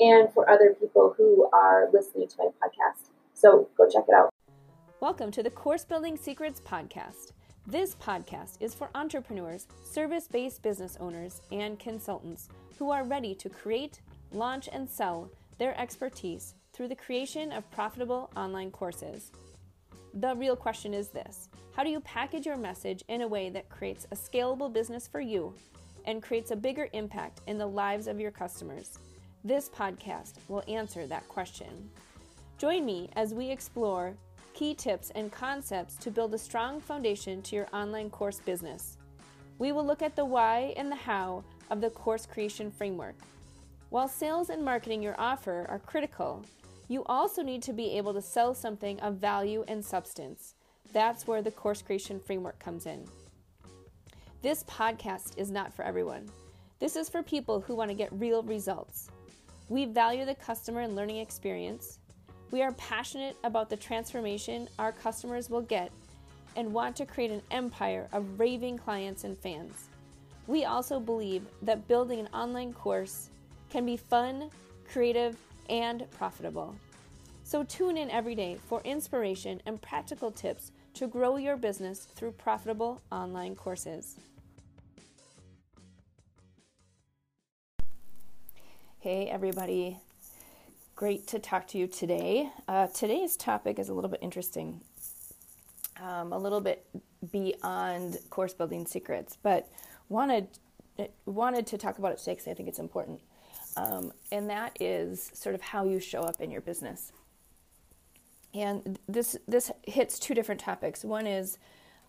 and for other people who are listening to my podcast. So go check it out. Welcome to the Course Building Secrets Podcast. This podcast is for entrepreneurs, service based business owners, and consultants who are ready to create, launch, and sell their expertise through the creation of profitable online courses. The real question is this How do you package your message in a way that creates a scalable business for you and creates a bigger impact in the lives of your customers? This podcast will answer that question. Join me as we explore key tips and concepts to build a strong foundation to your online course business. We will look at the why and the how of the course creation framework. While sales and marketing your offer are critical, you also need to be able to sell something of value and substance. That's where the course creation framework comes in. This podcast is not for everyone. This is for people who want to get real results. We value the customer and learning experience. We are passionate about the transformation our customers will get and want to create an empire of raving clients and fans. We also believe that building an online course can be fun, creative, and profitable. So tune in every day for inspiration and practical tips to grow your business through profitable online courses. Hey, everybody. Great to talk to you today. Uh, today's topic is a little bit interesting, um, a little bit beyond course building secrets, but wanted wanted to talk about it today because I think it's important. Um, and that is sort of how you show up in your business. And this this hits two different topics. One is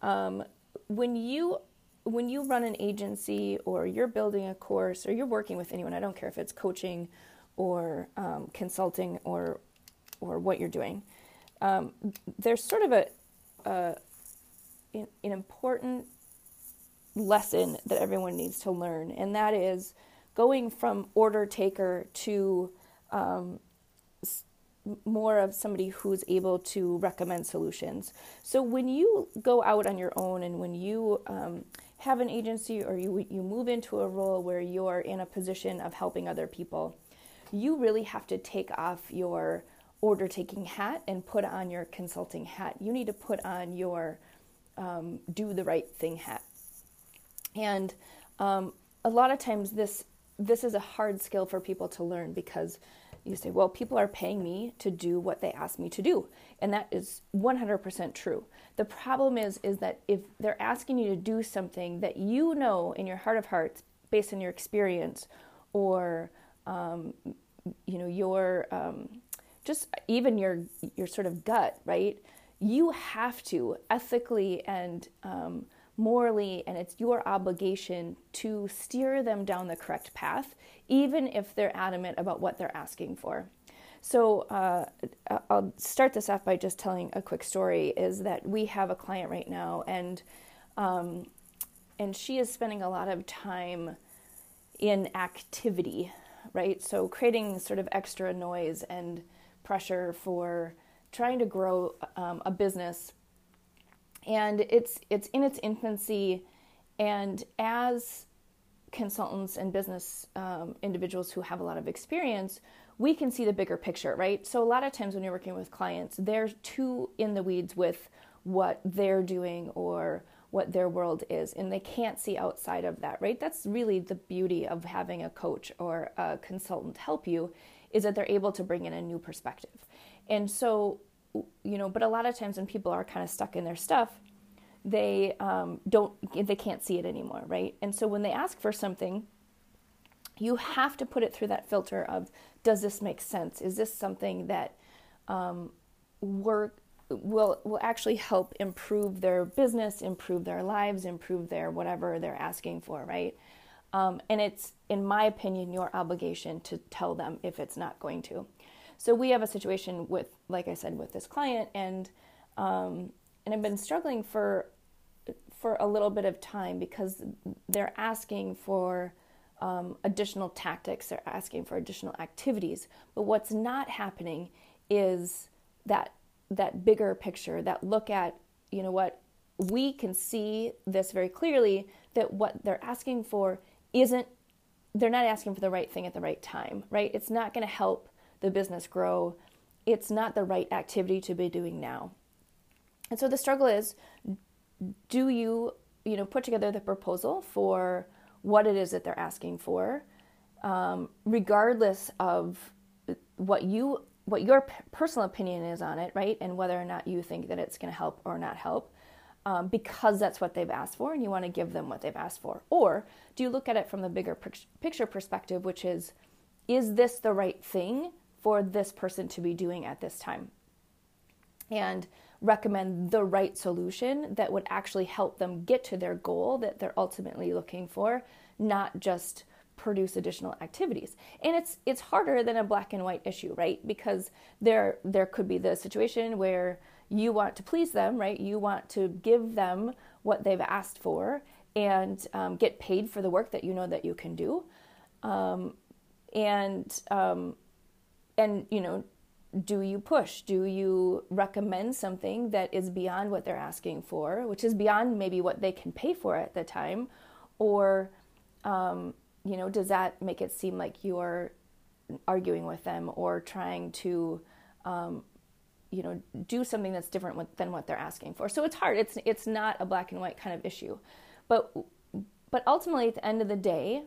um, when you when you run an agency or you're building a course or you're working with anyone, I don't care if it's coaching or um, consulting or or what you're doing, um, there's sort of a, a an important lesson that everyone needs to learn, and that is going from order taker to um, more of somebody who's able to recommend solutions. So when you go out on your own and when you um, have an agency or you, you move into a role where you're in a position of helping other people, you really have to take off your order taking hat and put on your consulting hat. You need to put on your um, do the right thing hat. And um, a lot of times this this is a hard skill for people to learn because you say, well, people are paying me to do what they ask me to do. And that is 100% true. The problem is is that if they're asking you to do something that you know in your heart of hearts based on your experience or um, you know your um, just even your your sort of gut, right? You have to ethically and um, morally, and it's your obligation to steer them down the correct path, even if they're adamant about what they're asking for. So uh, I'll start this off by just telling a quick story. Is that we have a client right now, and um, and she is spending a lot of time in activity, right? So creating sort of extra noise and pressure for trying to grow um, a business and it's it's in its infancy. And as consultants and business um, individuals who have a lot of experience we can see the bigger picture right? So a lot of times when you're working with clients they're too in the weeds with what they're doing or what their world is and they can't see outside of that right? That's really the beauty of having a coach or a consultant help you is that they're able to bring in a new perspective. And so, you know, but a lot of times when people are kind of stuck in their stuff, they um, don't, they can't see it anymore, right? And so when they ask for something, you have to put it through that filter of does this make sense? Is this something that um, work will will actually help improve their business, improve their lives, improve their whatever they're asking for, right? Um, and it's, in my opinion, your obligation to tell them if it's not going to. So we have a situation with, like I said, with this client, and um, and I've been struggling for for a little bit of time because they're asking for um, additional tactics, they're asking for additional activities. But what's not happening is that that bigger picture, that look at, you know what, we can see this very clearly that what they're asking for isn't they're not asking for the right thing at the right time, right? It's not going to help the business grow. It's not the right activity to be doing now. And so the struggle is do you, you know, put together the proposal for what it is that they're asking for, um, regardless of what you what your personal opinion is on it, right? And whether or not you think that it's going to help or not help um, because that's what they've asked for and you want to give them what they've asked for? Or do you look at it from the bigger picture perspective, which is, is this the right thing for this person to be doing at this time? And recommend the right solution that would actually help them get to their goal that they're ultimately looking for, not just produce additional activities. And it's it's harder than a black and white issue, right? Because there there could be the situation where you want to please them, right? You want to give them what they've asked for and um, get paid for the work that you know that you can do, um, and um, and you know, do you push? Do you recommend something that is beyond what they're asking for, which is beyond maybe what they can pay for at the time, or um, you know, does that make it seem like you're arguing with them or trying to um, you know do something that's different than what they're asking for? So it's hard. It's it's not a black and white kind of issue. But but ultimately at the end of the day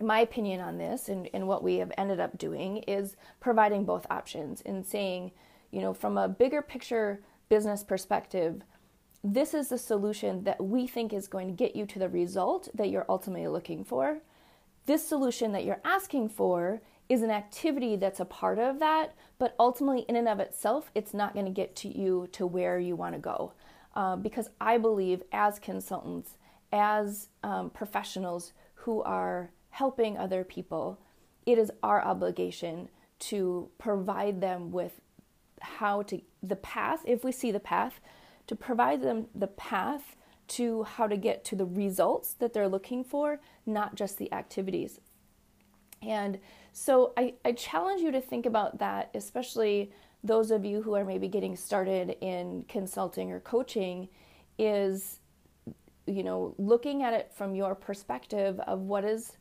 my opinion on this and, and what we have ended up doing is providing both options and saying you know from a bigger picture business perspective this is the solution that we think is going to get you to the result that you're ultimately looking for this solution that you're asking for is an activity that's a part of that, but ultimately, in and of itself, it's not going to get to you to where you want to go. Uh, because I believe, as consultants, as um, professionals who are helping other people, it is our obligation to provide them with how to, the path, if we see the path, to provide them the path to how to get to the results that they're looking for, not just the activities. And so I, I challenge you to think about that, especially those of you who are maybe getting started in consulting or coaching, is you know looking at it from your perspective of what is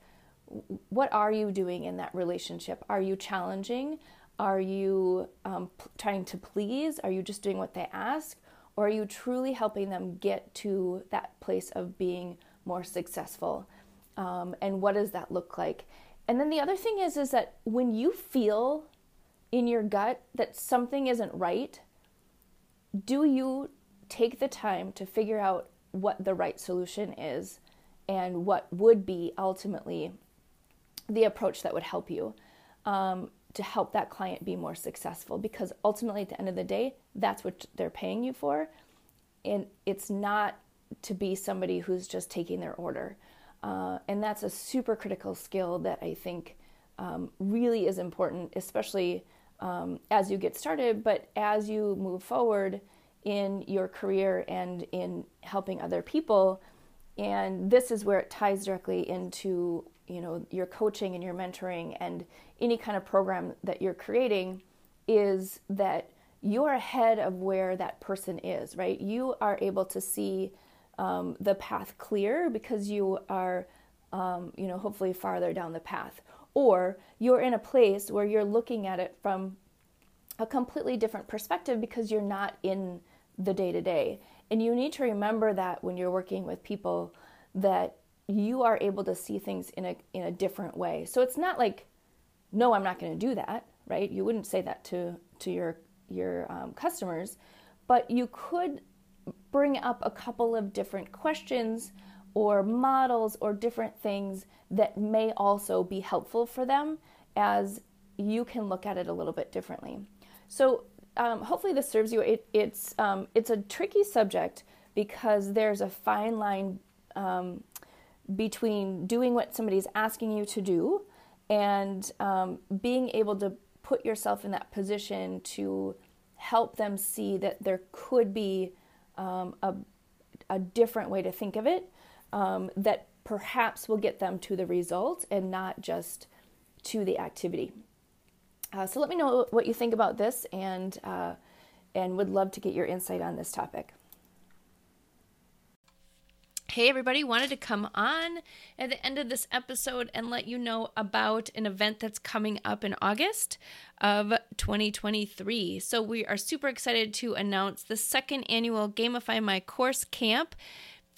what are you doing in that relationship? Are you challenging? Are you um, p- trying to please? Are you just doing what they ask? Or are you truly helping them get to that place of being more successful? Um, and what does that look like? And then the other thing is is that when you feel in your gut that something isn't right, do you take the time to figure out what the right solution is and what would be ultimately the approach that would help you um, to help that client be more successful because ultimately at the end of the day that's what they're paying you for and it's not to be somebody who's just taking their order uh, and that's a super critical skill that I think um, really is important, especially um, as you get started, but as you move forward in your career and in helping other people. And this is where it ties directly into you know your coaching and your mentoring and any kind of program that you're creating is that you're ahead of where that person is, right? You are able to see um, the path clear because you are, um, you know, hopefully farther down the path. Or you're in a place where you're looking at it from a completely different perspective because you're not in the day to day. And you need to remember that when you're working with people that you are able to see things in a in a different way. So it's not like no, I'm not going to do that, right? You wouldn't say that to to your your um, customers, but you could bring up a couple of different questions or models or different things that may also be helpful for them as you can look at it a little bit differently. So um, hopefully this serves you. It, it's um, it's a tricky subject because there's a fine line um, between doing what somebody's asking you to do and um, being able to put yourself in that position to help them see that there could be um, a, a different way to think of it um, that perhaps will get them to the result and not just to the activity. Uh, so let me know what you think about this and uh, and would love to get your insight on this topic. Hey, everybody, wanted to come on at the end of this episode and let you know about an event that's coming up in August of 2023. So, we are super excited to announce the second annual Gamify My Course Camp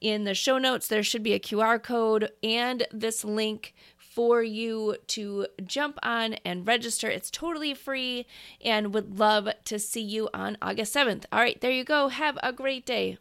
In the show notes, there should be a QR code and this link for you to jump on and register. It's totally free and would love to see you on August 7th. All right, there you go. Have a great day.